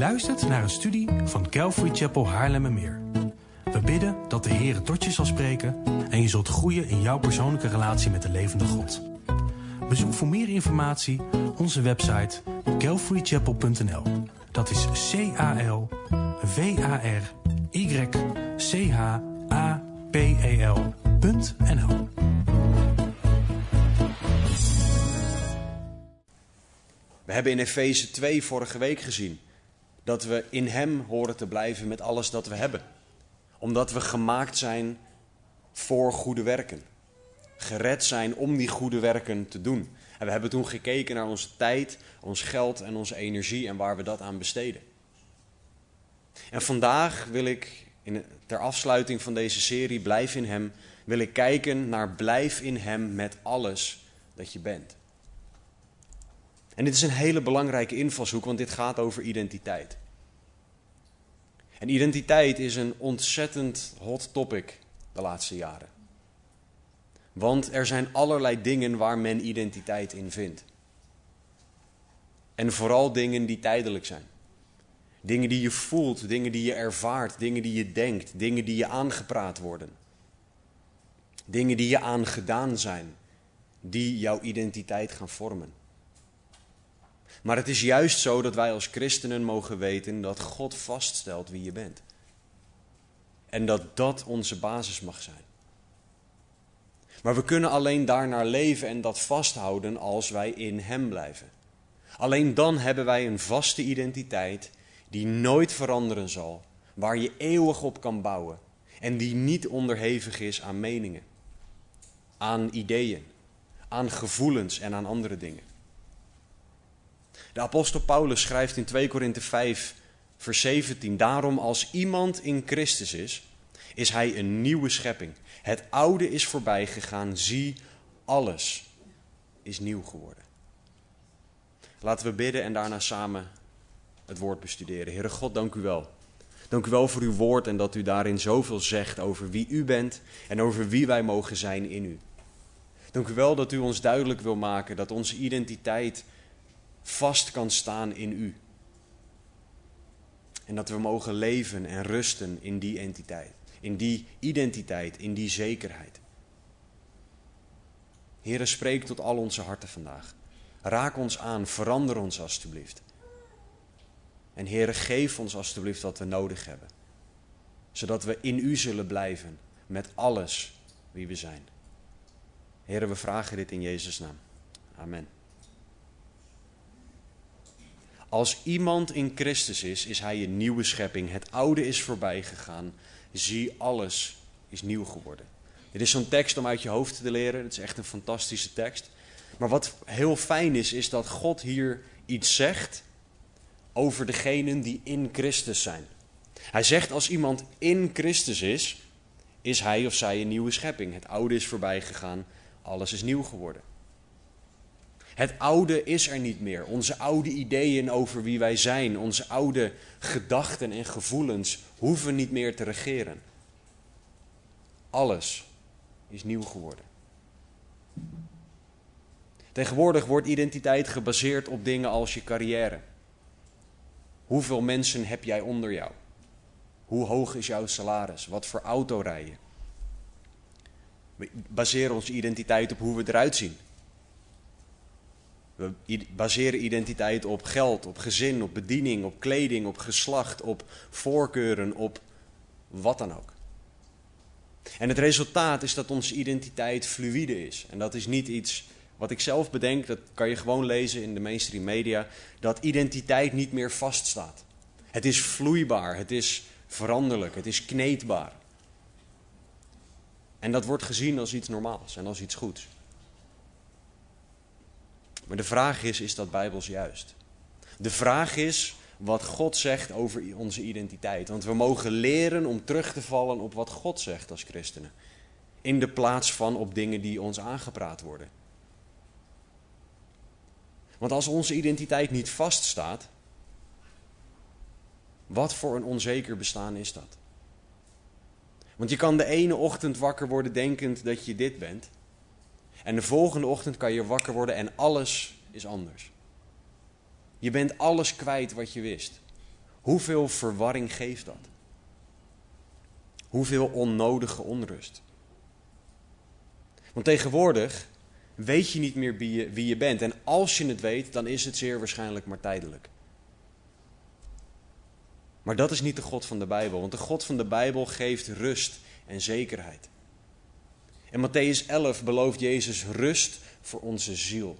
luistert naar een studie van Calvary Chapel Haarlemmermeer. We bidden dat de Heer tot je zal spreken en je zult groeien in jouw persoonlijke relatie met de levende God. Bezoek voor meer informatie onze website calvarychapel.nl. Dat is C-A-L-V-A-R-Y-C-H-A-P-E-L.nl. We hebben in Efeze 2 vorige week gezien dat we in Hem horen te blijven met alles dat we hebben. Omdat we gemaakt zijn voor goede werken. Gered zijn om die goede werken te doen. En we hebben toen gekeken naar onze tijd, ons geld en onze energie en waar we dat aan besteden. En vandaag wil ik, in, ter afsluiting van deze serie Blijf in Hem, wil ik kijken naar Blijf in Hem met alles dat je bent. En dit is een hele belangrijke invalshoek, want dit gaat over identiteit. En identiteit is een ontzettend hot topic de laatste jaren. Want er zijn allerlei dingen waar men identiteit in vindt. En vooral dingen die tijdelijk zijn. Dingen die je voelt, dingen die je ervaart, dingen die je denkt, dingen die je aangepraat worden. Dingen die je aangedaan zijn, die jouw identiteit gaan vormen. Maar het is juist zo dat wij als christenen mogen weten dat God vaststelt wie je bent. En dat dat onze basis mag zijn. Maar we kunnen alleen daarnaar leven en dat vasthouden als wij in Hem blijven. Alleen dan hebben wij een vaste identiteit die nooit veranderen zal, waar je eeuwig op kan bouwen en die niet onderhevig is aan meningen, aan ideeën, aan gevoelens en aan andere dingen. De apostel Paulus schrijft in 2 Korinthe 5, vers 17: Daarom als iemand in Christus is, is hij een nieuwe schepping. Het oude is voorbij gegaan, zie, alles is nieuw geworden. Laten we bidden en daarna samen het woord bestuderen. Heere God, dank u wel. Dank u wel voor uw woord en dat u daarin zoveel zegt over wie u bent en over wie wij mogen zijn in u. Dank u wel dat u ons duidelijk wil maken dat onze identiteit vast kan staan in u. En dat we mogen leven en rusten in die entiteit, in die identiteit, in die zekerheid. Heere, spreek tot al onze harten vandaag. Raak ons aan, verander ons alstublieft. En Heere, geef ons alstublieft wat we nodig hebben. Zodat we in U zullen blijven met alles wie we zijn. Heere, we vragen dit in Jezus' naam. Amen. Als iemand in Christus is, is hij een nieuwe schepping. Het oude is voorbij gegaan. Zie, alles is nieuw geworden. Dit is zo'n tekst om uit je hoofd te leren. Het is echt een fantastische tekst. Maar wat heel fijn is, is dat God hier iets zegt over degenen die in Christus zijn. Hij zegt als iemand in Christus is, is hij of zij een nieuwe schepping. Het oude is voorbij gegaan, alles is nieuw geworden. Het oude is er niet meer. Onze oude ideeën over wie wij zijn, onze oude gedachten en gevoelens hoeven niet meer te regeren. Alles is nieuw geworden. Tegenwoordig wordt identiteit gebaseerd op dingen als je carrière. Hoeveel mensen heb jij onder jou? Hoe hoog is jouw salaris? Wat voor auto rij je? We baseren onze identiteit op hoe we eruit zien. We baseren identiteit op geld, op gezin, op bediening, op kleding, op geslacht, op voorkeuren, op wat dan ook. En het resultaat is dat onze identiteit fluïde is. En dat is niet iets wat ik zelf bedenk, dat kan je gewoon lezen in de mainstream media, dat identiteit niet meer vaststaat. Het is vloeibaar, het is veranderlijk, het is kneedbaar. En dat wordt gezien als iets normaals en als iets goeds. Maar de vraag is, is dat bijbels juist? De vraag is wat God zegt over onze identiteit. Want we mogen leren om terug te vallen op wat God zegt als christenen. In de plaats van op dingen die ons aangepraat worden. Want als onze identiteit niet vaststaat, wat voor een onzeker bestaan is dat? Want je kan de ene ochtend wakker worden denkend dat je dit bent. En de volgende ochtend kan je wakker worden en alles is anders. Je bent alles kwijt wat je wist. Hoeveel verwarring geeft dat? Hoeveel onnodige onrust? Want tegenwoordig weet je niet meer wie je, bent. En als je het weet, dan is het zeer waarschijnlijk maar tijdelijk. Maar dat is niet de God van de Bijbel, want de God van de Bijbel geeft rust en zekerheid. In Matthäus 11 belooft Jezus rust voor onze ziel.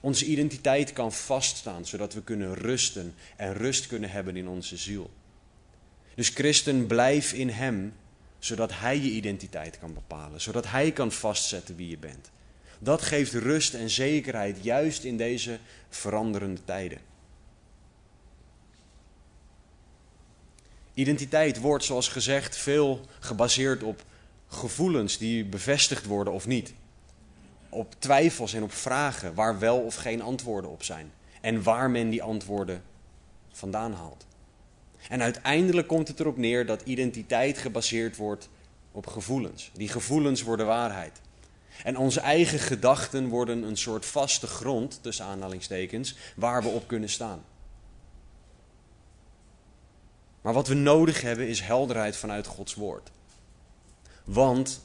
Onze identiteit kan vaststaan, zodat we kunnen rusten en rust kunnen hebben in onze ziel. Dus christen, blijf in Hem, zodat Hij je identiteit kan bepalen, zodat Hij kan vastzetten wie je bent. Dat geeft rust en zekerheid juist in deze veranderende tijden. Identiteit wordt, zoals gezegd, veel gebaseerd op gevoelens die bevestigd worden of niet. Op twijfels en op vragen waar wel of geen antwoorden op zijn. En waar men die antwoorden vandaan haalt. En uiteindelijk komt het erop neer dat identiteit gebaseerd wordt op gevoelens. Die gevoelens worden waarheid. En onze eigen gedachten worden een soort vaste grond, tussen aanhalingstekens, waar we op kunnen staan. Maar wat we nodig hebben is helderheid vanuit Gods woord. Want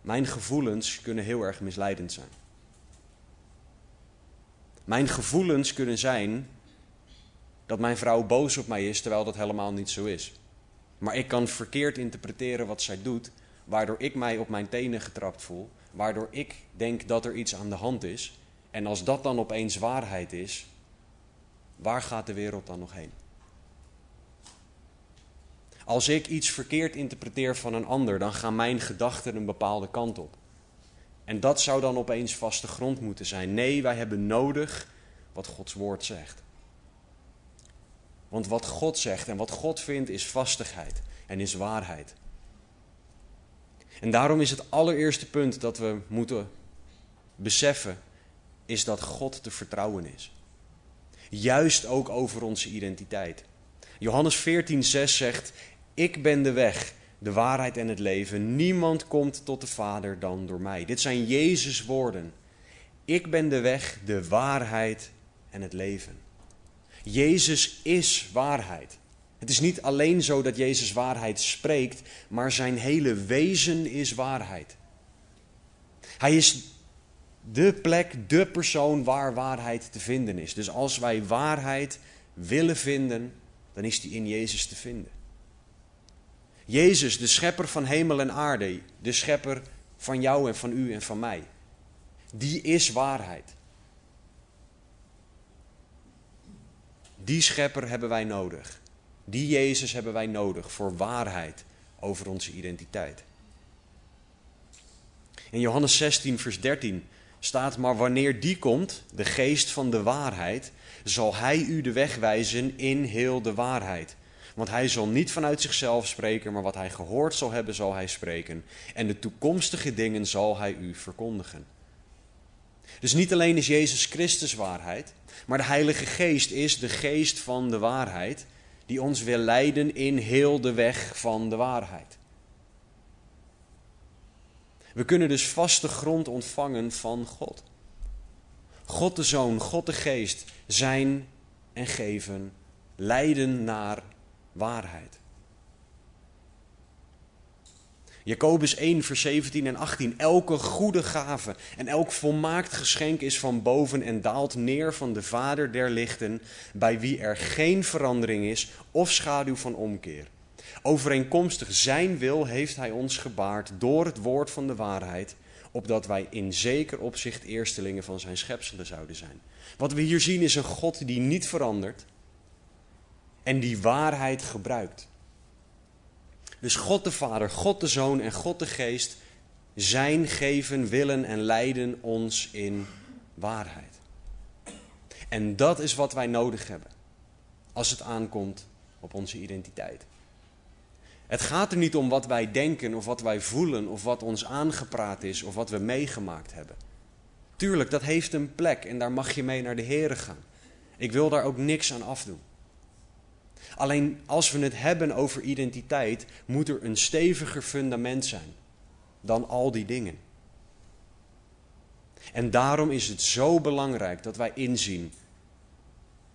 mijn gevoelens kunnen heel erg misleidend zijn. Mijn gevoelens kunnen zijn dat mijn vrouw boos op mij is, terwijl dat helemaal niet zo is. Maar ik kan verkeerd interpreteren wat zij doet, waardoor ik mij op mijn tenen getrapt voel, waardoor ik denk dat er iets aan de hand is. En als dat dan opeens waarheid is, waar gaat de wereld dan nog heen? Als ik iets verkeerd interpreteer van een ander, dan gaan mijn gedachten een bepaalde kant op. En dat zou dan opeens vaste grond moeten zijn. Nee, wij hebben nodig wat Gods woord zegt. Want wat God zegt en wat God vindt is vastigheid en is waarheid. En daarom is het allereerste punt dat we moeten beseffen, is dat God te vertrouwen is. Juist ook over onze identiteit. Johannes 14, 6 zegt, ik ben de weg, de waarheid en het leven. Niemand komt tot de Vader dan door mij. Dit zijn Jezus' woorden. Ik ben de weg, de waarheid en het leven. Jezus is waarheid. Het is niet alleen zo dat Jezus waarheid spreekt, maar zijn hele wezen is waarheid. Hij is de plek, de persoon waar waarheid te vinden is. Dus als wij waarheid willen vinden, dan is die in Jezus te vinden. Jezus, de schepper van hemel en aarde, de schepper van jou en van u en van mij, die is waarheid. Die schepper hebben wij nodig. Die Jezus hebben wij nodig voor waarheid over onze identiteit. In Johannes 16, vers 13 staat: Maar wanneer die komt, de geest van de waarheid, zal hij u de weg wijzen in heel de waarheid. Want hij zal niet vanuit zichzelf spreken, maar wat hij gehoord zal hebben, zal hij spreken. En de toekomstige dingen zal hij u verkondigen. Dus niet alleen is Jezus Christus waarheid, maar de Heilige Geest is de geest van de waarheid, die ons wil leiden in heel de weg van de waarheid. We kunnen dus vaste grond ontvangen van God. God de Zoon, God de Geest zijn en geven, leiden naar waarheid. Jacobus 1, vers 17 en 18. Elke goede gave en elk volmaakt geschenk is van boven en daalt neer van de Vader der lichten, bij wie er geen verandering is of schaduw van omkeer. Overeenkomstig zijn wil heeft hij ons gebaard door het woord van de waarheid, opdat wij in zeker opzicht eerstelingen van zijn schepselen zouden zijn. Wat we hier zien is een God die niet verandert, en die waarheid gebruikt. Dus God de Vader, God de Zoon en God de Geest zijn, geven, willen en leiden ons in waarheid. En dat is wat wij nodig hebben als het aankomt op onze identiteit. Het gaat er niet om wat wij denken of wat wij voelen of wat ons aangepraat is of wat we meegemaakt hebben. Tuurlijk, dat heeft een plek en daar mag je mee naar de Here gaan. Ik wil daar ook niks aan afdoen. Alleen als we het hebben over identiteit, moet er een steviger fundament zijn dan al die dingen. En daarom is het zo belangrijk dat wij inzien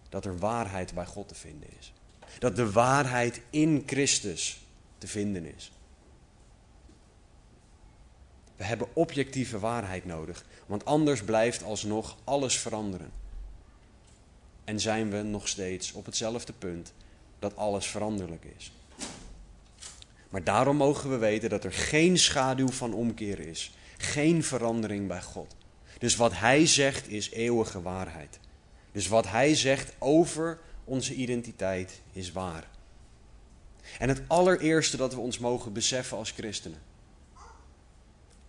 dat er waarheid bij God te vinden is. Dat de waarheid in Christus te vinden is. We hebben objectieve waarheid nodig, want anders blijft alsnog alles veranderen. En zijn we nog steeds op hetzelfde punt dat alles veranderlijk is. Maar daarom mogen we weten dat er geen schaduw van omkeer is, geen verandering bij God. Dus wat Hij zegt is eeuwige waarheid. Dus wat Hij zegt over onze identiteit is waar. En het allereerste dat we ons mogen beseffen als christenen.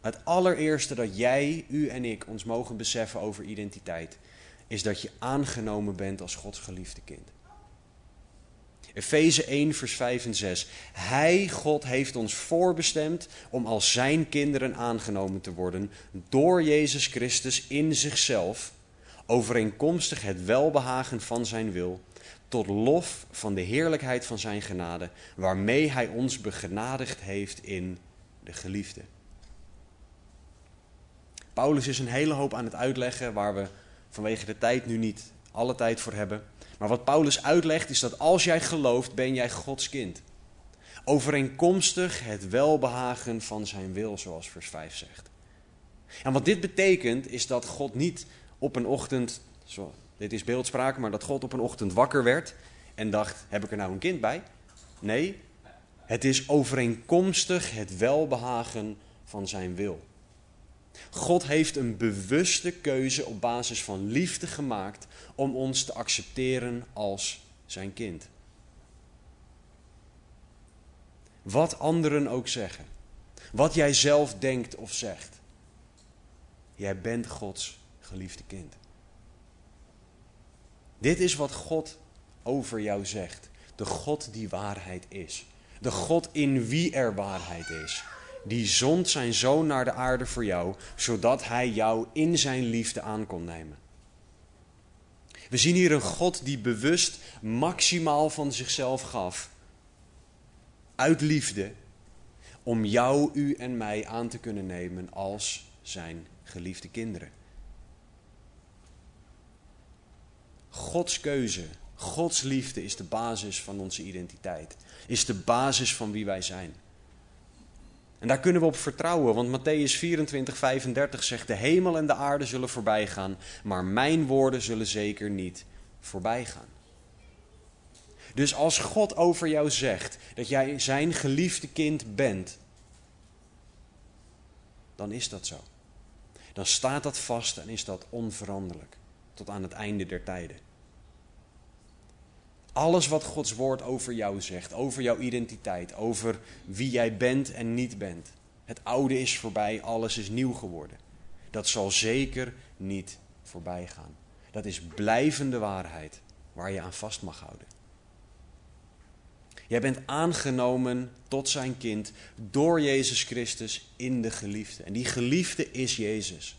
Het allereerste dat jij, u en ik ons mogen beseffen over identiteit, is dat je aangenomen bent als Gods geliefde kind. Efeze 1, vers 5 en 6. Hij, God, heeft ons voorbestemd om als zijn kinderen aangenomen te worden door Jezus Christus in zichzelf, overeenkomstig het welbehagen van zijn wil, tot lof van de heerlijkheid van zijn genade, waarmee hij ons begenadigd heeft in de geliefde. Paulus is een hele hoop aan het uitleggen waar we vanwege de tijd nu niet alle tijd voor hebben. Maar wat Paulus uitlegt is dat als jij gelooft, ben jij Gods kind. Overeenkomstig het welbehagen van zijn wil, zoals vers 5 zegt. En wat dit betekent is dat God niet op een ochtend, zo, dit is beeldspraak, maar dat God op een ochtend wakker werd en dacht, heb ik er nou een kind bij? Nee, het is overeenkomstig het welbehagen van zijn wil. God heeft een bewuste keuze op basis van liefde gemaakt om ons te accepteren als zijn kind. Wat anderen ook zeggen, wat jij zelf denkt of zegt, jij bent Gods geliefde kind. Dit is wat God over jou zegt. De God die waarheid is. De God in wie er waarheid is die zond zijn zoon naar de aarde voor jou, zodat hij jou in zijn liefde aan kon nemen. We zien hier een God die bewust maximaal van zichzelf gaf, uit liefde, om jou, u en mij aan te kunnen nemen als zijn geliefde kinderen. Gods keuze, Gods liefde is de basis van onze identiteit, is de basis van wie wij zijn. En daar kunnen we op vertrouwen, want Matthäus 24, 35 zegt: De hemel en de aarde zullen voorbij gaan, maar mijn woorden zullen zeker niet voorbij gaan. Dus als God over jou zegt dat jij zijn geliefde kind bent, dan is dat zo. Dan staat dat vast en is dat onveranderlijk tot aan het einde der tijden. Alles wat Gods woord over jou zegt, over jouw identiteit, over wie jij bent en niet bent. Het oude is voorbij, alles is nieuw geworden. Dat zal zeker niet voorbij gaan. Dat is blijvende waarheid waar je aan vast mag houden. Jij bent aangenomen tot zijn kind door Jezus Christus in de geliefde. En die geliefde is Jezus.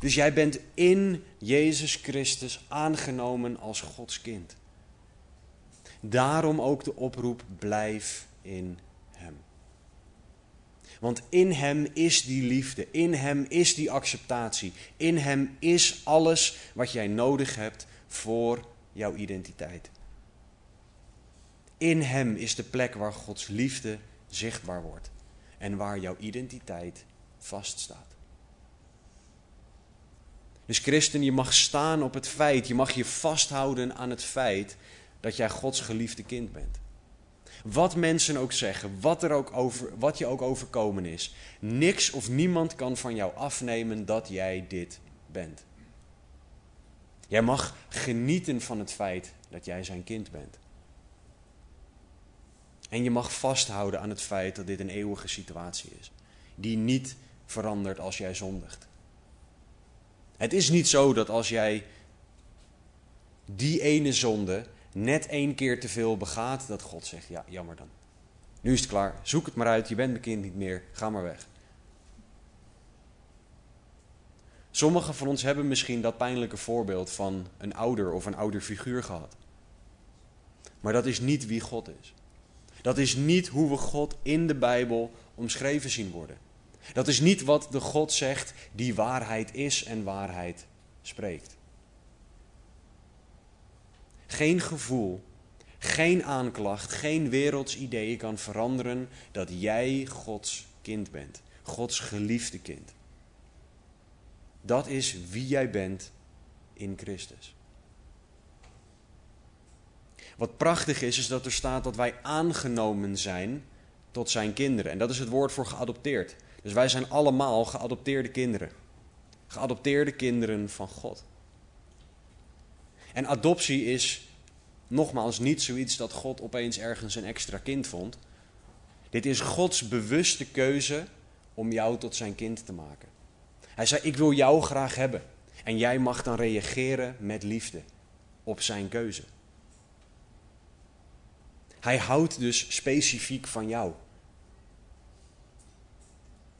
Dus jij bent in Jezus Christus aangenomen als Gods kind. Daarom ook de oproep: blijf in Hem. Want in Hem is die liefde, in Hem is die acceptatie, in Hem is alles wat jij nodig hebt voor jouw identiteit. In Hem is de plek waar Gods liefde zichtbaar wordt en waar jouw identiteit vaststaat. Dus christen, je mag staan op het feit, je mag je vasthouden aan het feit dat jij Gods geliefde kind bent. Wat mensen ook zeggen, wat, er ook over, wat je ook overkomen is, niks of niemand kan van jou afnemen dat jij dit bent. Jij mag genieten van het feit dat jij zijn kind bent. En je mag vasthouden aan het feit dat dit een eeuwige situatie is, die niet verandert als jij zondigt. Het is niet zo dat als jij die ene zonde net één keer te veel begaat, dat God zegt, ja, jammer dan. Nu is het klaar, zoek het maar uit, je bent mijn kind niet meer, ga maar weg. Sommigen van ons hebben misschien dat pijnlijke voorbeeld van een ouder of een ouder figuur gehad. Maar dat is niet wie God is. Dat is niet hoe we God in de Bijbel omschreven zien worden. Dat is niet wat de God zegt die waarheid is en waarheid spreekt. Geen gevoel, geen aanklacht, geen werelds idee kan veranderen dat jij Gods kind bent. Gods geliefde kind. Dat is wie jij bent in Christus. Wat prachtig is, is dat er staat dat wij aangenomen zijn tot zijn kinderen. En dat is het woord voor geadopteerd. Dus wij zijn allemaal geadopteerde kinderen. Geadopteerde kinderen van God. En adoptie is nogmaals niet zoiets dat God opeens ergens een extra kind vond. Dit is Gods bewuste keuze om jou tot zijn kind te maken. Hij zei: Ik wil jou graag hebben. En jij mag dan reageren met liefde op zijn keuze. Hij houdt dus specifiek van jou.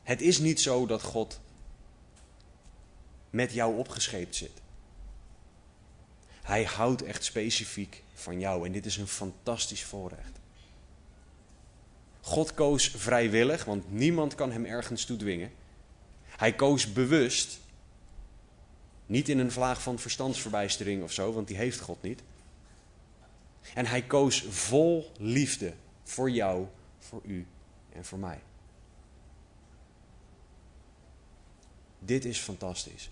Het is niet zo dat God met jou opgescheept zit. Hij houdt echt specifiek van jou en dit is een fantastisch voorrecht. God koos vrijwillig, want niemand kan hem ergens toe dwingen. Hij koos bewust, niet in een vlaag van verstandsverbijstering of zo, want die heeft God niet. En hij koos vol liefde voor jou, voor u en voor mij. Dit is fantastisch,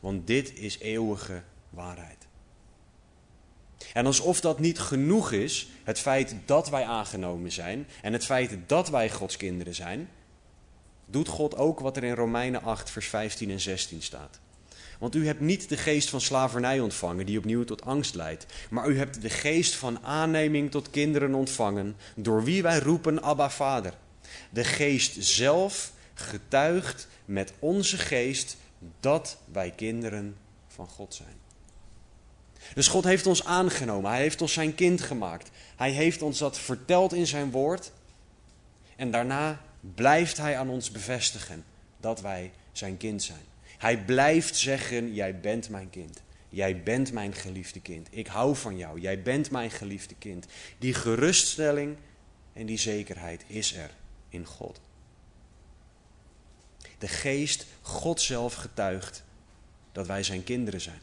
want dit is eeuwige waarheid. En alsof dat niet genoeg is, het feit dat wij aangenomen zijn en het feit dat wij Gods kinderen zijn, doet God ook wat er in Romeinen 8, vers 15 en 16 staat. Want u hebt niet de geest van slavernij ontvangen, die opnieuw tot angst leidt. Maar u hebt de geest van aanneming tot kinderen ontvangen, door wie wij roepen Abba Vader. De geest zelf getuigt met onze geest dat wij kinderen van God zijn. Dus God heeft ons aangenomen, Hij heeft ons zijn kind gemaakt. Hij heeft ons dat verteld in zijn woord. En daarna blijft Hij aan ons bevestigen dat wij zijn kind zijn. Hij blijft zeggen: Jij bent mijn kind. Jij bent mijn geliefde kind. Ik hou van jou. Jij bent mijn geliefde kind. Die geruststelling en die zekerheid is er in God. De geest, God zelf getuigt dat wij zijn kinderen zijn.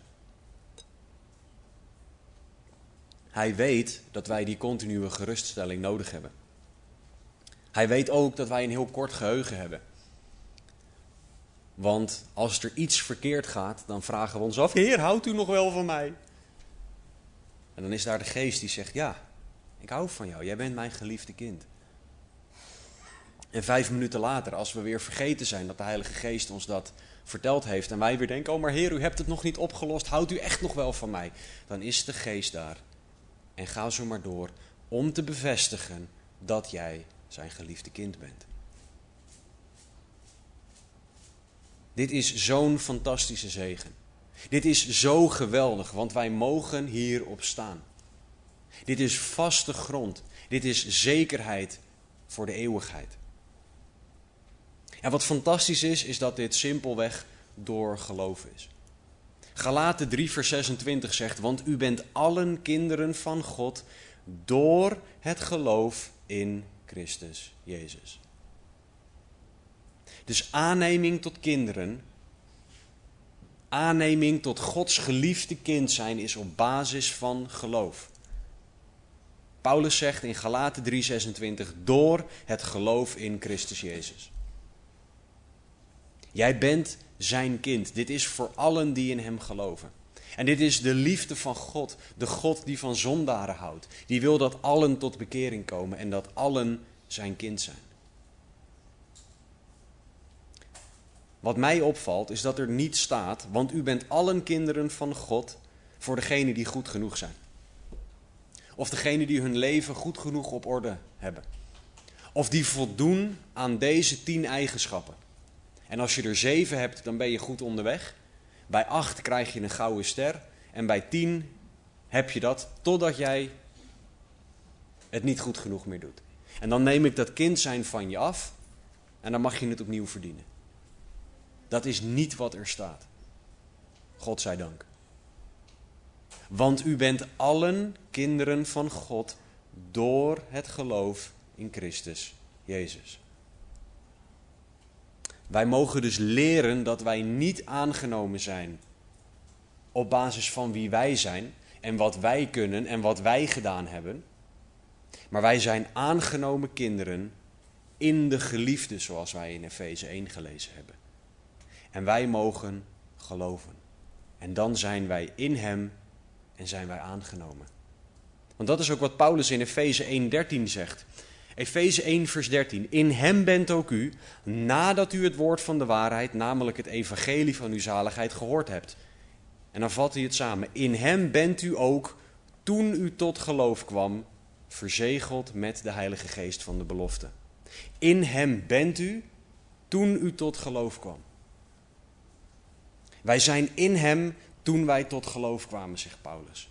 Hij weet dat wij die continue geruststelling nodig hebben. Hij weet ook dat wij een heel kort geheugen hebben. Want als er iets verkeerd gaat, dan vragen we ons af: Heer, houdt u nog wel van mij? En dan is daar de geest die zegt: Ja, ik hou van jou, jij bent mijn geliefde kind. En vijf minuten later, als we weer vergeten zijn dat de Heilige Geest ons dat verteld heeft en wij weer denken: Oh, maar Heer, u hebt het nog niet opgelost, houdt u echt nog wel van mij? Dan is de Geest daar en ga zo maar door om te bevestigen dat jij zijn geliefde kind bent. Dit is zo'n fantastische zegen. Dit is zo geweldig, want wij mogen hierop staan. Dit is vaste grond. Dit is zekerheid voor de eeuwigheid. En wat fantastisch is, is dat dit simpelweg door geloof is. Galaten 3, vers 26 zegt: Want u bent allen kinderen van God door het geloof in Christus Jezus. Dus aanneming tot kinderen, aanneming tot Gods geliefde kind zijn, is op basis van geloof. Paulus zegt in Galaten 3:26 door het geloof in Christus Jezus. Jij bent zijn kind. Dit is voor allen die in hem geloven. En dit is de liefde van God, de God die van zondaren houdt. Die wil dat allen tot bekering komen en dat allen zijn kind zijn. Wat mij opvalt is dat er niet staat, want u bent allen kinderen van God voor degenen die goed genoeg zijn. Of degenen die hun leven goed genoeg op orde hebben. Of die voldoen aan deze tien eigenschappen. En als je er zeven hebt, dan ben je goed onderweg. Bij acht krijg je een gouden ster. En bij tien heb je dat totdat jij het niet goed genoeg meer doet. En dan neem ik dat kind zijn van je af en dan mag je het opnieuw verdienen. Dat is niet wat er staat. God zij dank. Want u bent allen kinderen van God door het geloof in Christus Jezus. Wij mogen dus leren dat wij niet aangenomen zijn op basis van wie wij zijn en wat wij kunnen en wat wij gedaan hebben. Maar wij zijn aangenomen kinderen in de geliefde, zoals wij in Efeze 1 gelezen hebben. En wij mogen geloven. En dan zijn wij in Hem en zijn wij aangenomen. Want dat is ook wat Paulus in Efeze 1:13 zegt. Efeze 1 vers 13. In Hem bent ook u, nadat u het woord van de waarheid, namelijk het evangelie van uw zaligheid, gehoord hebt. En dan vat hij het samen. In Hem bent u ook, toen u tot geloof kwam, verzegeld met de Heilige Geest van de belofte. In Hem bent u, toen u tot geloof kwam. Wij zijn in Hem toen wij tot geloof kwamen, zegt Paulus.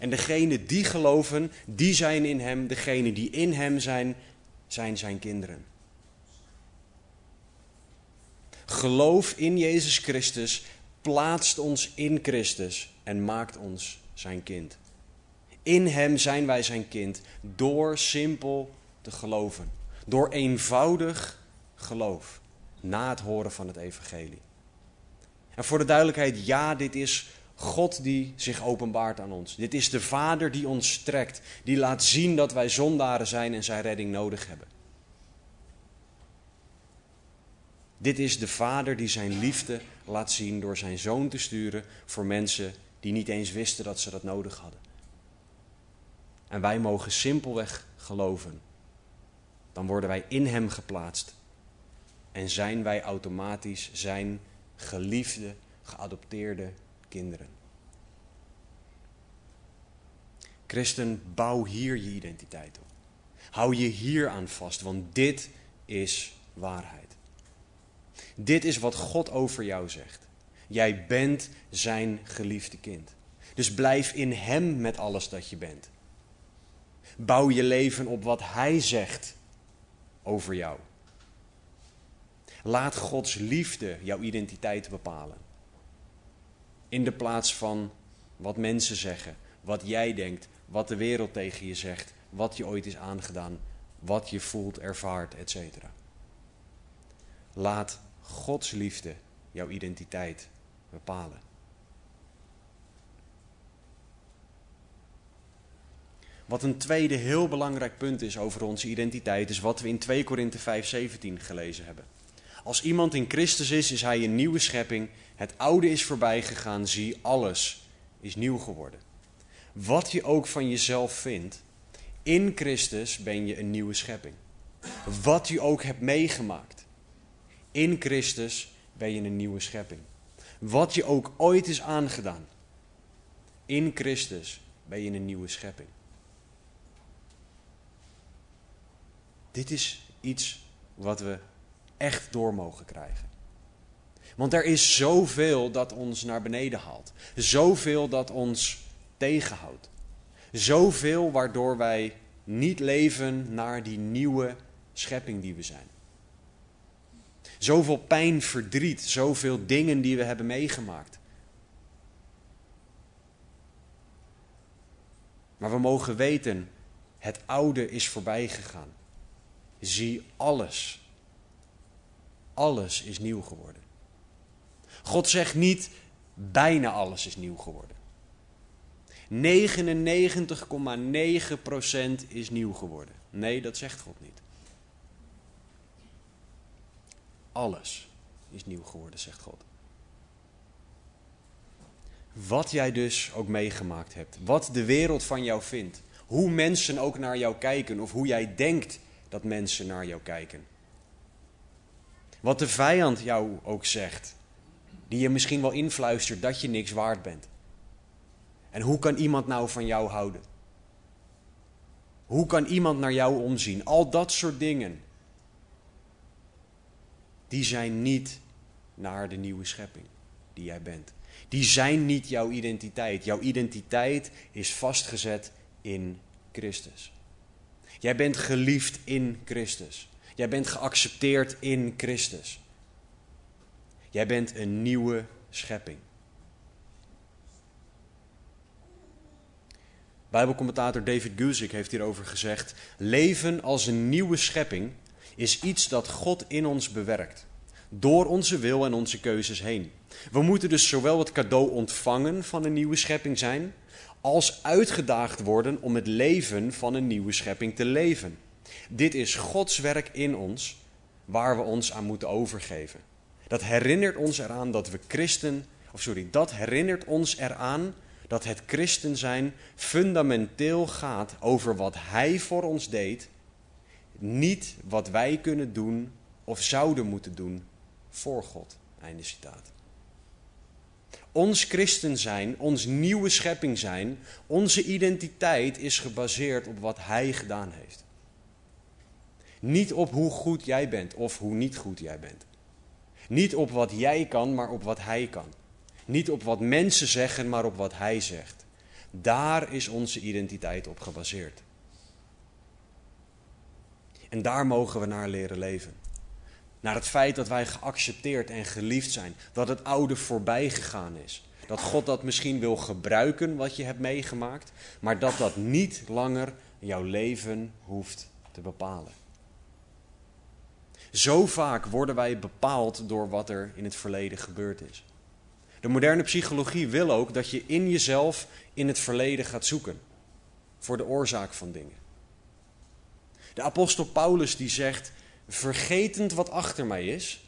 En degenen die geloven, die zijn in Hem. Degenen die in Hem zijn, zijn Zijn kinderen. Geloof in Jezus Christus plaatst ons in Christus en maakt ons Zijn kind. In Hem zijn wij Zijn kind door simpel te geloven. Door eenvoudig geloof na het horen van het Evangelie. En voor de duidelijkheid, ja, dit is God die zich openbaart aan ons. Dit is de Vader die ons strekt, die laat zien dat wij zondaren zijn en zijn redding nodig hebben. Dit is de Vader die zijn liefde laat zien door zijn zoon te sturen voor mensen die niet eens wisten dat ze dat nodig hadden. En wij mogen simpelweg geloven. Dan worden wij in Hem geplaatst en zijn wij automatisch zijn geliefde, geadopteerde kinderen. Christen, bouw hier je identiteit op. Hou je hier aan vast, want dit is waarheid. Dit is wat God over jou zegt. Jij bent zijn geliefde kind. Dus blijf in Hem met alles dat je bent. Bouw je leven op wat Hij zegt over jou. Laat Gods liefde jouw identiteit bepalen. In de plaats van wat mensen zeggen, wat jij denkt, wat de wereld tegen je zegt, wat je ooit is aangedaan, wat je voelt, ervaart, etc. Laat Gods liefde jouw identiteit bepalen. Wat een tweede heel belangrijk punt is over onze identiteit, is wat we in 2 Korinthe 5:17 gelezen hebben. Als iemand in Christus is, is hij een nieuwe schepping. Het oude is voorbij gegaan, zie, alles is nieuw geworden. Wat je ook van jezelf vindt, in Christus ben je een nieuwe schepping. Wat je ook hebt meegemaakt, in Christus ben je een nieuwe schepping. Wat je ook ooit is aangedaan, in Christus ben je een nieuwe schepping. Dit is iets wat we echt door mogen krijgen. Want er is zoveel dat ons naar beneden haalt. Zoveel dat ons tegenhoudt. Zoveel waardoor wij niet leven naar die nieuwe schepping die we zijn. Zoveel pijn, verdriet, zoveel dingen die we hebben meegemaakt. Maar we mogen weten, het oude is voorbij gegaan. Zie alles alles is nieuw geworden. God zegt niet, bijna alles is nieuw geworden. 99,9% is nieuw geworden. Nee, dat zegt God niet. Alles is nieuw geworden, zegt God. Wat jij dus ook meegemaakt hebt, wat de wereld van jou vindt, hoe mensen ook naar jou kijken of hoe jij denkt dat mensen naar jou kijken. Wat de vijand jou ook zegt. Die je misschien wel influistert dat je niks waard bent. En hoe kan iemand nou van jou houden? Hoe kan iemand naar jou omzien? Al dat soort dingen. Die zijn niet naar de nieuwe schepping die jij bent. Die zijn niet jouw identiteit. Jouw identiteit is vastgezet in Christus. Jij bent geliefd in Christus. Jij bent geaccepteerd in Christus. Jij bent een nieuwe schepping. Bijbelcommentator David Guzik heeft hierover gezegd: Leven als een nieuwe schepping is iets dat God in ons bewerkt. Door onze wil en onze keuzes heen. We moeten dus zowel het cadeau ontvangen van een nieuwe schepping zijn, als uitgedaagd worden om het leven van een nieuwe schepping te leven. Dit is Gods werk in ons, waar we ons aan moeten overgeven. Dat herinnert ons eraan dat we christen, of sorry, dat herinnert ons eraan dat het christen zijn fundamenteel gaat over wat Hij voor ons deed, niet wat wij kunnen doen of zouden moeten doen voor God. Einde citaat. Ons christen zijn, ons nieuwe schepping zijn, onze identiteit is gebaseerd op wat Hij gedaan heeft. Niet op hoe goed jij bent of hoe niet goed jij bent. Niet op wat jij kan, maar op wat Hij kan. Niet op wat mensen zeggen, maar op wat Hij zegt. Daar is onze identiteit op gebaseerd. En daar mogen we naar leren leven. Naar het feit dat wij geaccepteerd en geliefd zijn. Dat het oude voorbij gegaan is. Dat God dat misschien wil gebruiken wat je hebt meegemaakt. Maar dat dat niet langer jouw leven hoeft te bepalen. Zo vaak worden wij bepaald door wat er in het verleden gebeurd is. De moderne psychologie wil ook dat je in jezelf in het verleden gaat zoeken voor de oorzaak van dingen. De apostel Paulus die zegt: Vergetend wat achter mij is,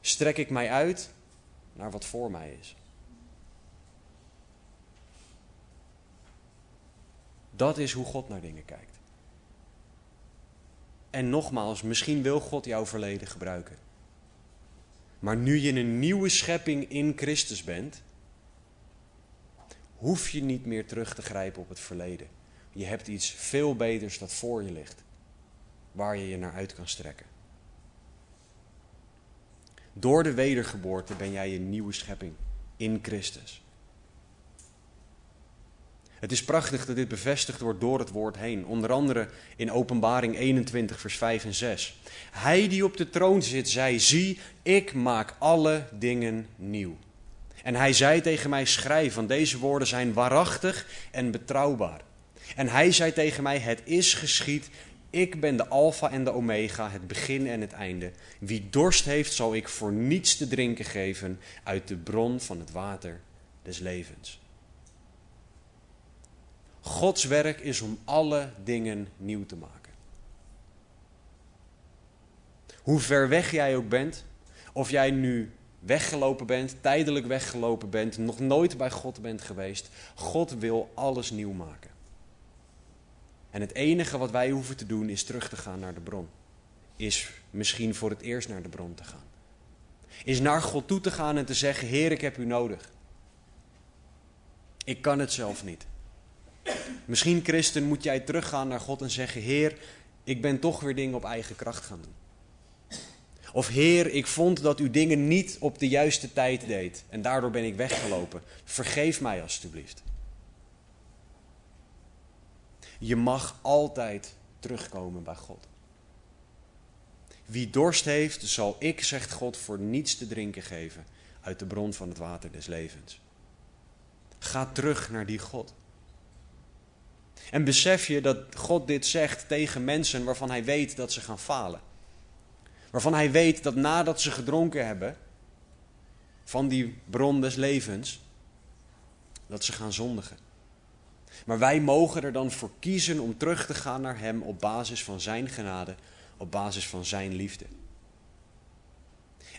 strek ik mij uit naar wat voor mij is. Dat is hoe God naar dingen kijkt. En nogmaals, misschien wil God jouw verleden gebruiken. Maar nu je een nieuwe schepping in Christus bent, hoef je niet meer terug te grijpen op het verleden. Je hebt iets veel beters dat voor je ligt, waar je je naar uit kan strekken. Door de wedergeboorte ben jij een nieuwe schepping in Christus. Het is prachtig dat dit bevestigd wordt door het woord heen. Onder andere in Openbaring 21, vers 5 en 6. Hij die op de troon zit, zei: Zie, ik maak alle dingen nieuw. En hij zei tegen mij: Schrijf, want deze woorden zijn waarachtig en betrouwbaar. En hij zei tegen mij: Het is geschied. Ik ben de Alpha en de Omega, het begin en het einde. Wie dorst heeft, zal ik voor niets te drinken geven uit de bron van het water des levens. Gods werk is om alle dingen nieuw te maken. Hoe ver weg jij ook bent, of jij nu weggelopen bent, tijdelijk weggelopen bent, nog nooit bij God bent geweest, God wil alles nieuw maken. En het enige wat wij hoeven te doen is terug te gaan naar de bron. Is misschien voor het eerst naar de bron te gaan. Is naar God toe te gaan en te zeggen: Heer, ik heb u nodig. Ik kan het zelf niet. Misschien, christen, moet jij teruggaan naar God en zeggen: Heer, ik ben toch weer dingen op eigen kracht gaan doen. Of Heer, ik vond dat u dingen niet op de juiste tijd deed en daardoor ben ik weggelopen. Vergeef mij alstublieft. Je mag altijd terugkomen bij God. Wie dorst heeft, zal ik, zegt God, voor niets te drinken geven uit de bron van het water des levens. Ga terug naar die God. En besef je dat God dit zegt tegen mensen waarvan hij weet dat ze gaan falen. Waarvan hij weet dat nadat ze gedronken hebben van die bron des levens, dat ze gaan zondigen. Maar wij mogen er dan voor kiezen om terug te gaan naar Hem op basis van Zijn genade, op basis van Zijn liefde.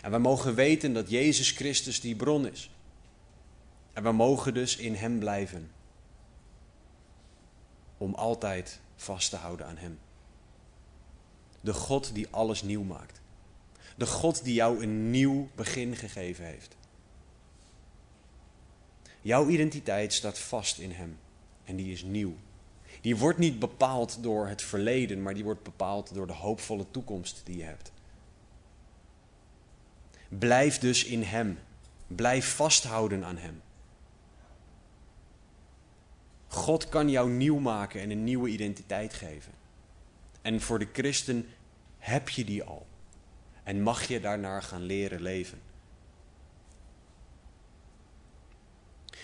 En wij mogen weten dat Jezus Christus die bron is. En we mogen dus in Hem blijven om altijd vast te houden aan Hem. De God die alles nieuw maakt. De God die jou een nieuw begin gegeven heeft. Jouw identiteit staat vast in Hem en die is nieuw. Die wordt niet bepaald door het verleden, maar die wordt bepaald door de hoopvolle toekomst die je hebt. Blijf dus in Hem. Blijf vasthouden aan Hem. God kan jou nieuw maken en een nieuwe identiteit geven. En voor de christen heb je die al. En mag je daarnaar gaan leren leven.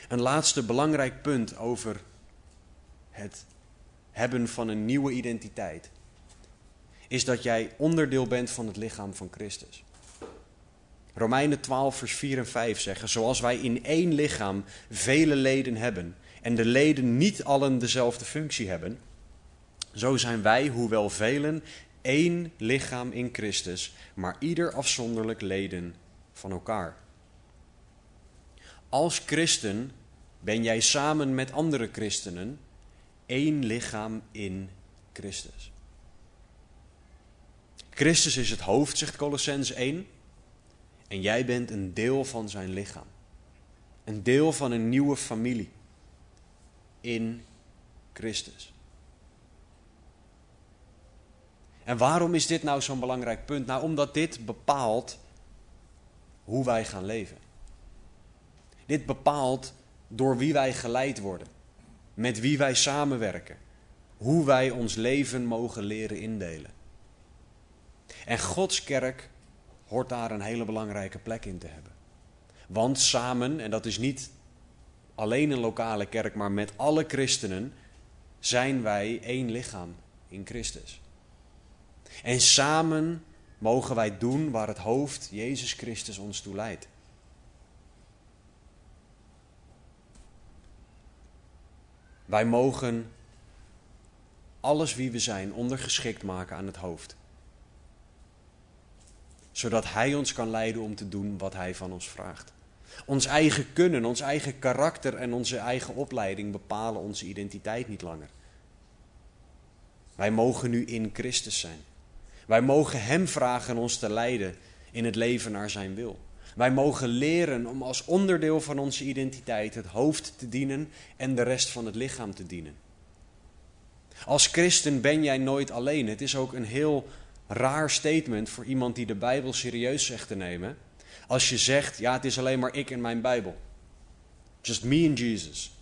Een laatste belangrijk punt over het hebben van een nieuwe identiteit is dat jij onderdeel bent van het lichaam van Christus. Romeinen 12, vers 4 en 5 zeggen: Zoals wij in één lichaam vele leden hebben en de leden niet allen dezelfde functie hebben, zo zijn wij, hoewel velen, één lichaam in Christus, maar ieder afzonderlijk leden van elkaar. Als christen ben jij samen met andere christenen één lichaam in Christus. Christus is het hoofd, zegt Colossens 1. En jij bent een deel van zijn lichaam. Een deel van een nieuwe familie. In Christus. En waarom is dit nou zo'n belangrijk punt? Nou, omdat dit bepaalt hoe wij gaan leven. Dit bepaalt door wie wij geleid worden, met wie wij samenwerken, hoe wij ons leven mogen leren indelen. En Gods kerk hoort daar een hele belangrijke plek in te hebben. Want samen, en dat is niet alleen een lokale kerk, maar met alle christenen, zijn wij één lichaam in Christus. En samen mogen wij doen waar het hoofd, Jezus Christus, ons toe leidt. Wij mogen alles wie we zijn ondergeschikt maken aan het hoofd. Zodat Hij ons kan leiden om te doen wat Hij van ons vraagt. Ons eigen kunnen, ons eigen karakter en onze eigen opleiding bepalen onze identiteit niet langer. Wij mogen nu in Christus zijn. Wij mogen Hem vragen ons te leiden in het leven naar Zijn wil. Wij mogen leren om als onderdeel van onze identiteit het hoofd te dienen en de rest van het lichaam te dienen. Als christen ben jij nooit alleen. Het is ook een heel raar statement voor iemand die de Bijbel serieus zegt te nemen. Als je zegt, ja, het is alleen maar ik en mijn Bijbel. Just me and Jesus.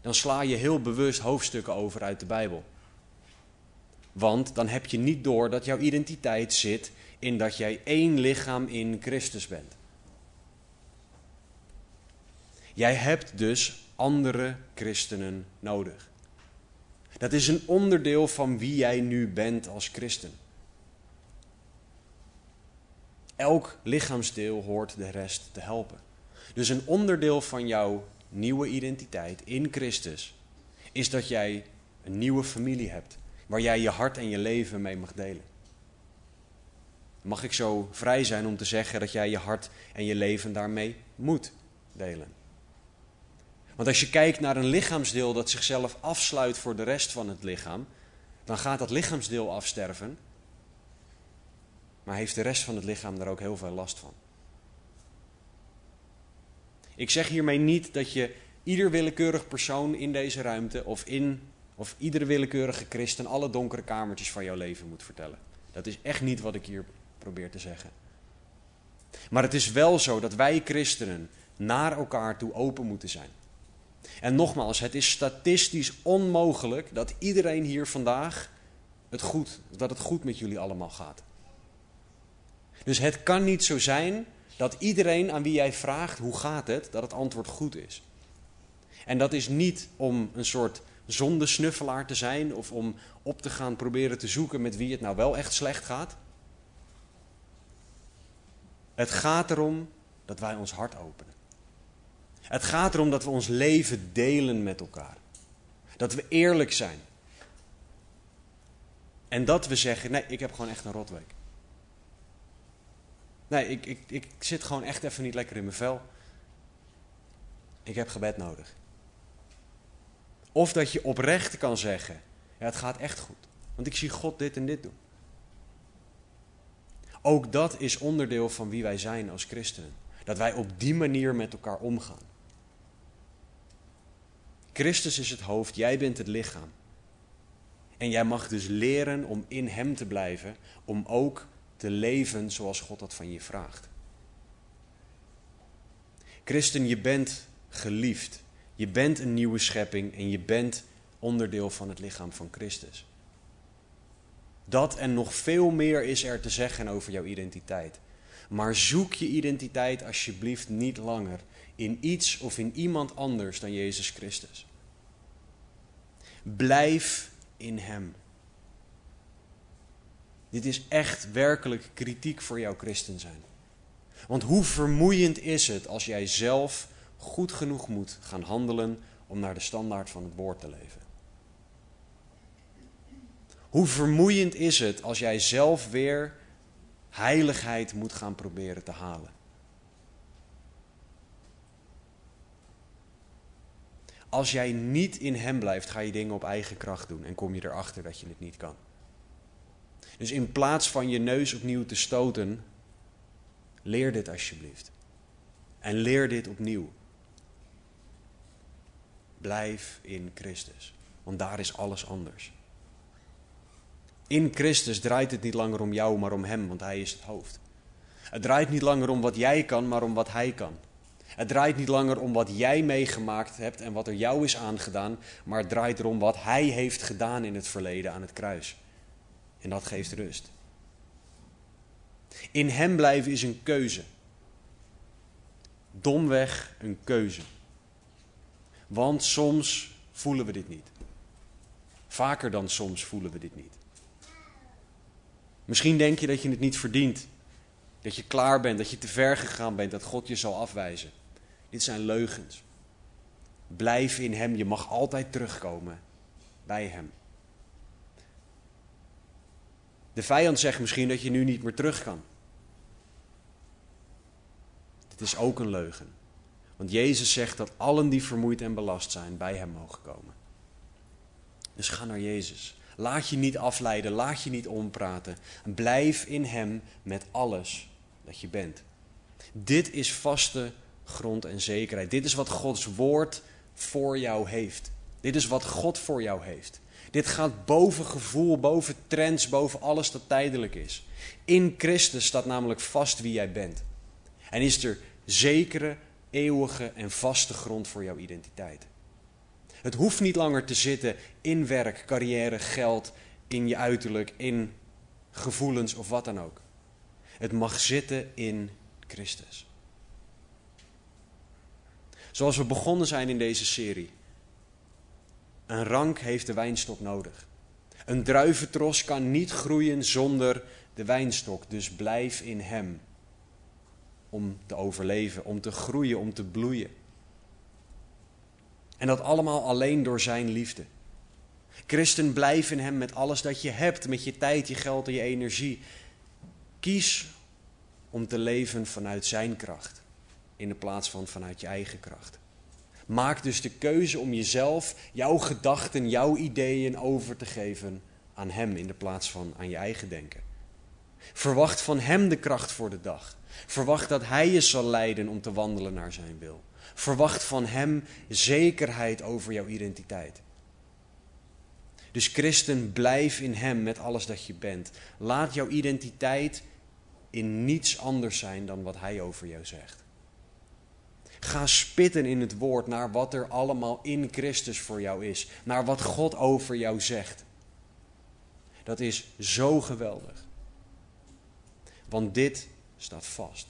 Dan sla je heel bewust hoofdstukken over uit de Bijbel. Want dan heb je niet door dat jouw identiteit zit in dat jij één lichaam in Christus bent. Jij hebt dus andere christenen nodig. Dat is een onderdeel van wie jij nu bent als christen. Elk lichaamsdeel hoort de rest te helpen. Dus een onderdeel van jouw nieuwe identiteit in Christus is dat jij een nieuwe familie hebt waar jij je hart en je leven mee mag delen. Mag ik zo vrij zijn om te zeggen dat jij je hart en je leven daarmee moet delen? Want als je kijkt naar een lichaamsdeel dat zichzelf afsluit voor de rest van het lichaam, dan gaat dat lichaamsdeel afsterven, maar heeft de rest van het lichaam daar ook heel veel last van. Ik zeg hiermee niet dat je ieder willekeurig persoon in deze ruimte of in of iedere willekeurige christen alle donkere kamertjes van jouw leven moet vertellen. Dat is echt niet wat ik hier probeer te zeggen. Maar het is wel zo dat wij christenen naar elkaar toe open moeten zijn. En nogmaals, het is statistisch onmogelijk dat iedereen hier vandaag het goed, dat het goed met jullie allemaal gaat. Dus het kan niet zo zijn dat iedereen aan wie jij vraagt hoe gaat het, dat het antwoord goed is. En dat is niet om een soort zondesnuffelaar te zijn of om op te gaan proberen te zoeken met wie het nou wel echt slecht gaat. Het gaat erom dat wij ons hart openen. Het gaat erom dat we ons leven delen met elkaar. Dat we eerlijk zijn. En dat we zeggen: nee, ik heb gewoon echt een rotweek. Nee, ik, ik, ik zit gewoon echt even niet lekker in mijn vel. Ik heb gebed nodig. Of dat je oprecht kan zeggen: ja, het gaat echt goed. Want ik zie God dit en dit doen. Ook dat is onderdeel van wie wij zijn als christenen. Dat wij op die manier met elkaar omgaan. Christus is het hoofd, jij bent het lichaam. En jij mag dus leren om in Hem te blijven, om ook te leven zoals God dat van je vraagt. Christen, je bent geliefd. Je bent een nieuwe schepping en je bent onderdeel van het lichaam van Christus. Dat en nog veel meer is er te zeggen over jouw identiteit. Maar zoek je identiteit alsjeblieft niet langer in iets of in iemand anders dan Jezus Christus. Blijf in Hem. Dit is echt werkelijk kritiek voor jouw christen zijn. Want hoe vermoeiend is het als jij zelf goed genoeg moet gaan handelen om naar de standaard van het woord te leven? Hoe vermoeiend is het als jij zelf weer heiligheid moet gaan proberen te halen? Als jij niet in Hem blijft, ga je dingen op eigen kracht doen en kom je erachter dat je het niet kan. Dus in plaats van je neus opnieuw te stoten, leer dit alsjeblieft. En leer dit opnieuw. Blijf in Christus, want daar is alles anders. In Christus draait het niet langer om jou, maar om Hem, want Hij is het hoofd. Het draait niet langer om wat jij kan, maar om wat Hij kan. Het draait niet langer om wat jij meegemaakt hebt en wat er jou is aangedaan, maar het draait erom wat Hij heeft gedaan in het verleden aan het kruis. En dat geeft rust. In Hem blijven is een keuze. Domweg een keuze. Want soms voelen we dit niet. Vaker dan soms voelen we dit niet. Misschien denk je dat je het niet verdient. Dat je klaar bent, dat je te ver gegaan bent, dat God je zal afwijzen. Dit zijn leugens. Blijf in Hem, je mag altijd terugkomen bij Hem. De vijand zegt misschien dat je nu niet meer terug kan. Dit is ook een leugen. Want Jezus zegt dat allen die vermoeid en belast zijn bij Hem mogen komen. Dus ga naar Jezus. Laat je niet afleiden, laat je niet ompraten. Blijf in Hem met alles dat je bent. Dit is vaste grond en zekerheid. Dit is wat Gods woord voor jou heeft. Dit is wat God voor jou heeft. Dit gaat boven gevoel, boven trends, boven alles dat tijdelijk is. In Christus staat namelijk vast wie jij bent. En is er zekere, eeuwige en vaste grond voor jouw identiteit. Het hoeft niet langer te zitten in werk, carrière, geld, in je uiterlijk, in gevoelens of wat dan ook. Het mag zitten in Christus. Zoals we begonnen zijn in deze serie. Een rank heeft de wijnstok nodig. Een druiventros kan niet groeien zonder de wijnstok, dus blijf in hem. Om te overleven, om te groeien, om te bloeien. En dat allemaal alleen door zijn liefde. Christen, blijf in hem met alles dat je hebt, met je tijd, je geld en je energie. Kies om te leven vanuit zijn kracht, in de plaats van vanuit je eigen kracht. Maak dus de keuze om jezelf, jouw gedachten, jouw ideeën over te geven aan Hem in de plaats van aan je eigen denken. Verwacht van Hem de kracht voor de dag. Verwacht dat Hij je zal leiden om te wandelen naar Zijn wil. Verwacht van Hem zekerheid over jouw identiteit. Dus christen, blijf in Hem met alles dat je bent. Laat jouw identiteit in niets anders zijn dan wat Hij over jou zegt. Ga spitten in het woord naar wat er allemaal in Christus voor jou is. Naar wat God over jou zegt. Dat is zo geweldig. Want dit staat vast.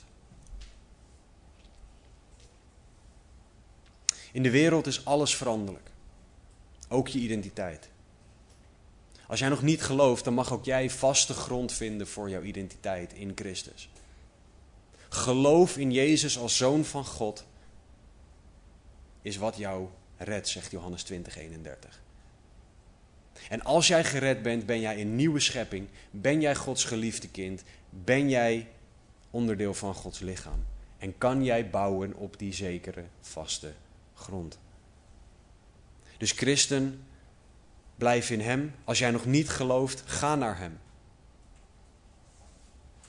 In de wereld is alles veranderlijk. Ook je identiteit. Als jij nog niet gelooft, dan mag ook jij vaste grond vinden voor jouw identiteit in Christus. Geloof in Jezus als zoon van God is wat jou redt, zegt Johannes 20, 31. En als jij gered bent, ben jij een nieuwe schepping, ben jij Gods geliefde kind, ben jij onderdeel van Gods lichaam. En kan jij bouwen op die zekere, vaste grond. Dus christen, blijf in Hem. Als jij nog niet gelooft, ga naar Hem.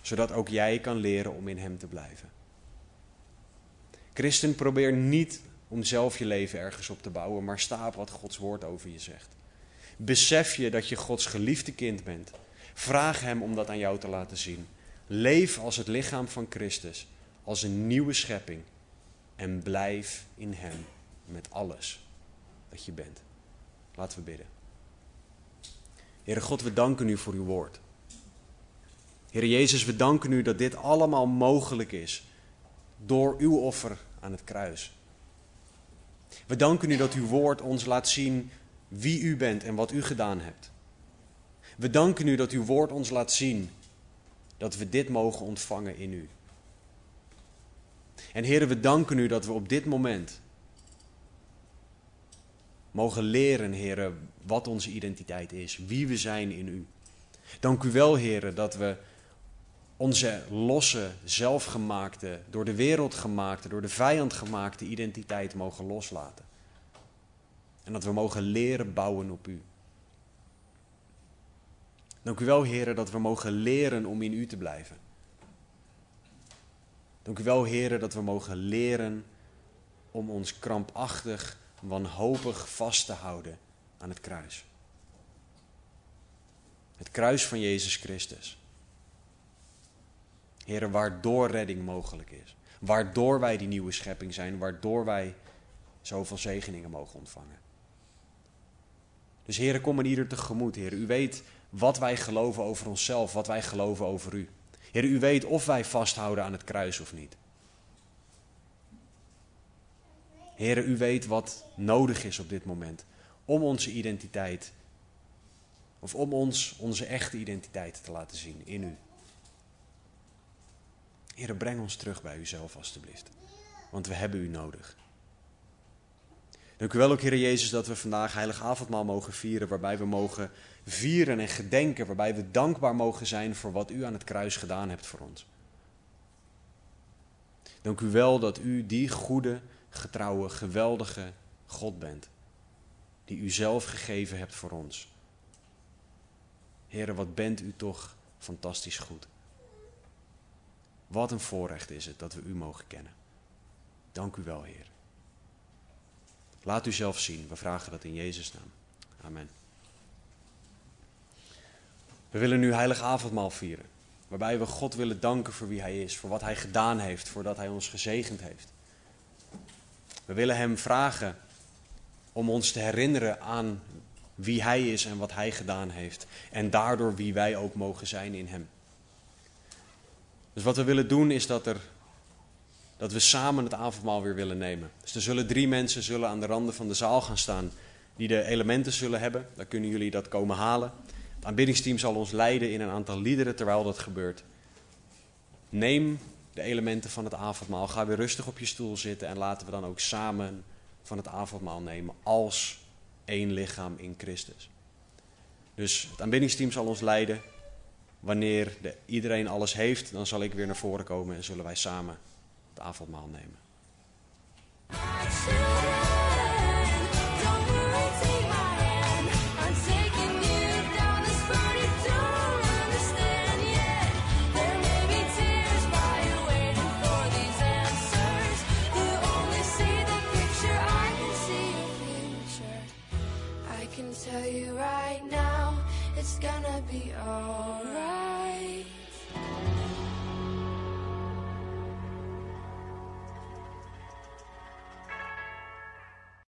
Zodat ook jij kan leren om in Hem te blijven. Christen, probeer niet om zelf je leven ergens op te bouwen, maar sta op wat Gods woord over je zegt. Besef je dat je Gods geliefde kind bent. Vraag Hem om dat aan jou te laten zien. Leef als het lichaam van Christus, als een nieuwe schepping en blijf in Hem met alles dat je bent. Laten we bidden. Heere God, we danken u voor uw woord. Heere Jezus, we danken u dat dit allemaal mogelijk is door uw offer aan het kruis. We danken u dat uw woord ons laat zien wie u bent en wat u gedaan hebt. We danken u dat uw woord ons laat zien dat we dit mogen ontvangen in u. En heren, we danken u dat we op dit moment mogen leren, heren, wat onze identiteit is, wie we zijn in u. Dank u wel, heren, dat we onze losse, zelfgemaakte, door de wereld gemaakte, door de vijand gemaakte identiteit mogen loslaten. En dat we mogen leren bouwen op u. Dank u wel, heren, dat we mogen leren om in u te blijven. Dank u wel, heren, dat we mogen leren om ons krampachtig, wanhopig vast te houden aan het kruis. Het kruis van Jezus Christus. Heren, waardoor redding mogelijk is. Waardoor wij die nieuwe schepping zijn, waardoor wij zoveel zegeningen mogen ontvangen. Dus heren, kom in ieder tegemoet, heren. U weet wat wij geloven over onszelf, wat wij geloven over u. Heer, u weet of wij vasthouden aan het kruis of niet. Heer, u weet wat nodig is op dit moment om onze identiteit, of om ons onze echte identiteit te laten zien in u. Heer, breng ons terug bij uzelf alstublieft, want we hebben u nodig. Dank u wel ook, Heer Jezus, dat we vandaag heilig avondmaal mogen vieren, waarbij we mogen vieren en gedenken, waarbij we dankbaar mogen zijn voor wat u aan het kruis gedaan hebt voor ons. Dank u wel dat u die goede, getrouwe, geweldige God bent, die u zelf gegeven hebt voor ons. Heren, wat bent u toch fantastisch goed. Wat een voorrecht is het dat we u mogen kennen. Dank u wel, Heer. Laat u zelf zien. We vragen dat in Jezus' naam. Amen. We willen nu heilig avondmaal vieren. Waarbij we God willen danken voor wie Hij is, voor wat Hij gedaan heeft, voordat Hij ons gezegend heeft. We willen Hem vragen om ons te herinneren aan wie Hij is en wat Hij gedaan heeft. En daardoor wie wij ook mogen zijn in Hem. Dus wat we willen doen is dat, er, dat we samen het avondmaal weer willen nemen. Dus er zullen drie mensen zullen aan de randen van de zaal gaan staan die de elementen zullen hebben. Dan kunnen jullie dat komen halen. Het aanbiddingsteam zal ons leiden in een aantal liederen terwijl dat gebeurt. Neem de elementen van het avondmaal. Ga weer rustig op je stoel zitten en laten we dan ook samen van het avondmaal nemen als één lichaam in Christus. Dus het aanbiddingsteam zal ons leiden. Wanneer de, iedereen alles heeft, dan zal ik weer naar voren komen en zullen wij samen het avondmaal nemen.